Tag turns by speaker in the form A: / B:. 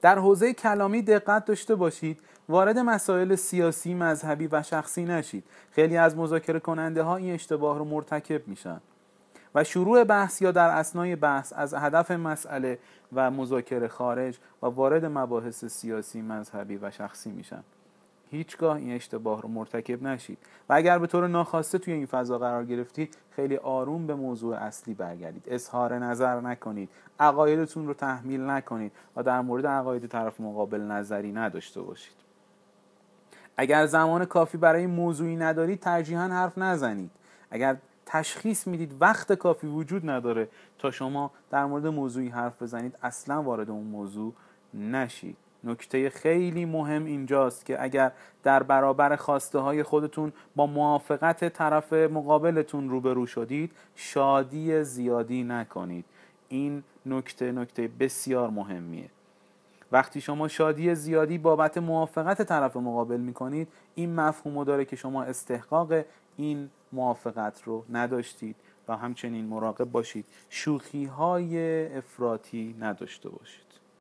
A: در حوزه کلامی دقت داشته باشید. وارد مسائل سیاسی مذهبی و شخصی نشید. خیلی از مذاکره کننده ها این اشتباه رو مرتکب میشن. و شروع بحث یا در اسنای بحث از هدف مسئله و مذاکره خارج و وارد مباحث سیاسی مذهبی و شخصی میشن. هیچگاه این اشتباه رو مرتکب نشید. و اگر به طور ناخواسته توی این فضا قرار گرفتید خیلی آروم به موضوع اصلی برگردید. اظهار نظر نکنید. عقایدتون رو تحمیل نکنید و در مورد عقاید طرف مقابل نظری نداشته باشید. اگر زمان کافی برای موضوعی ندارید ترجیحاً حرف نزنید. اگر تشخیص می‌دید وقت کافی وجود نداره تا شما در مورد موضوعی حرف بزنید اصلا وارد اون موضوع نشید. نکته خیلی مهم اینجاست که اگر در برابر خواسته های خودتون با موافقت طرف مقابلتون روبرو شدید شادی زیادی نکنید. این نکته نکته بسیار مهمیه. وقتی شما شادی زیادی بابت موافقت طرف مقابل می‌کنید این مفهوم داره که شما استحقاق این موافقت رو نداشتید و همچنین مراقب باشید. شوخی های افراطی نداشته باشید.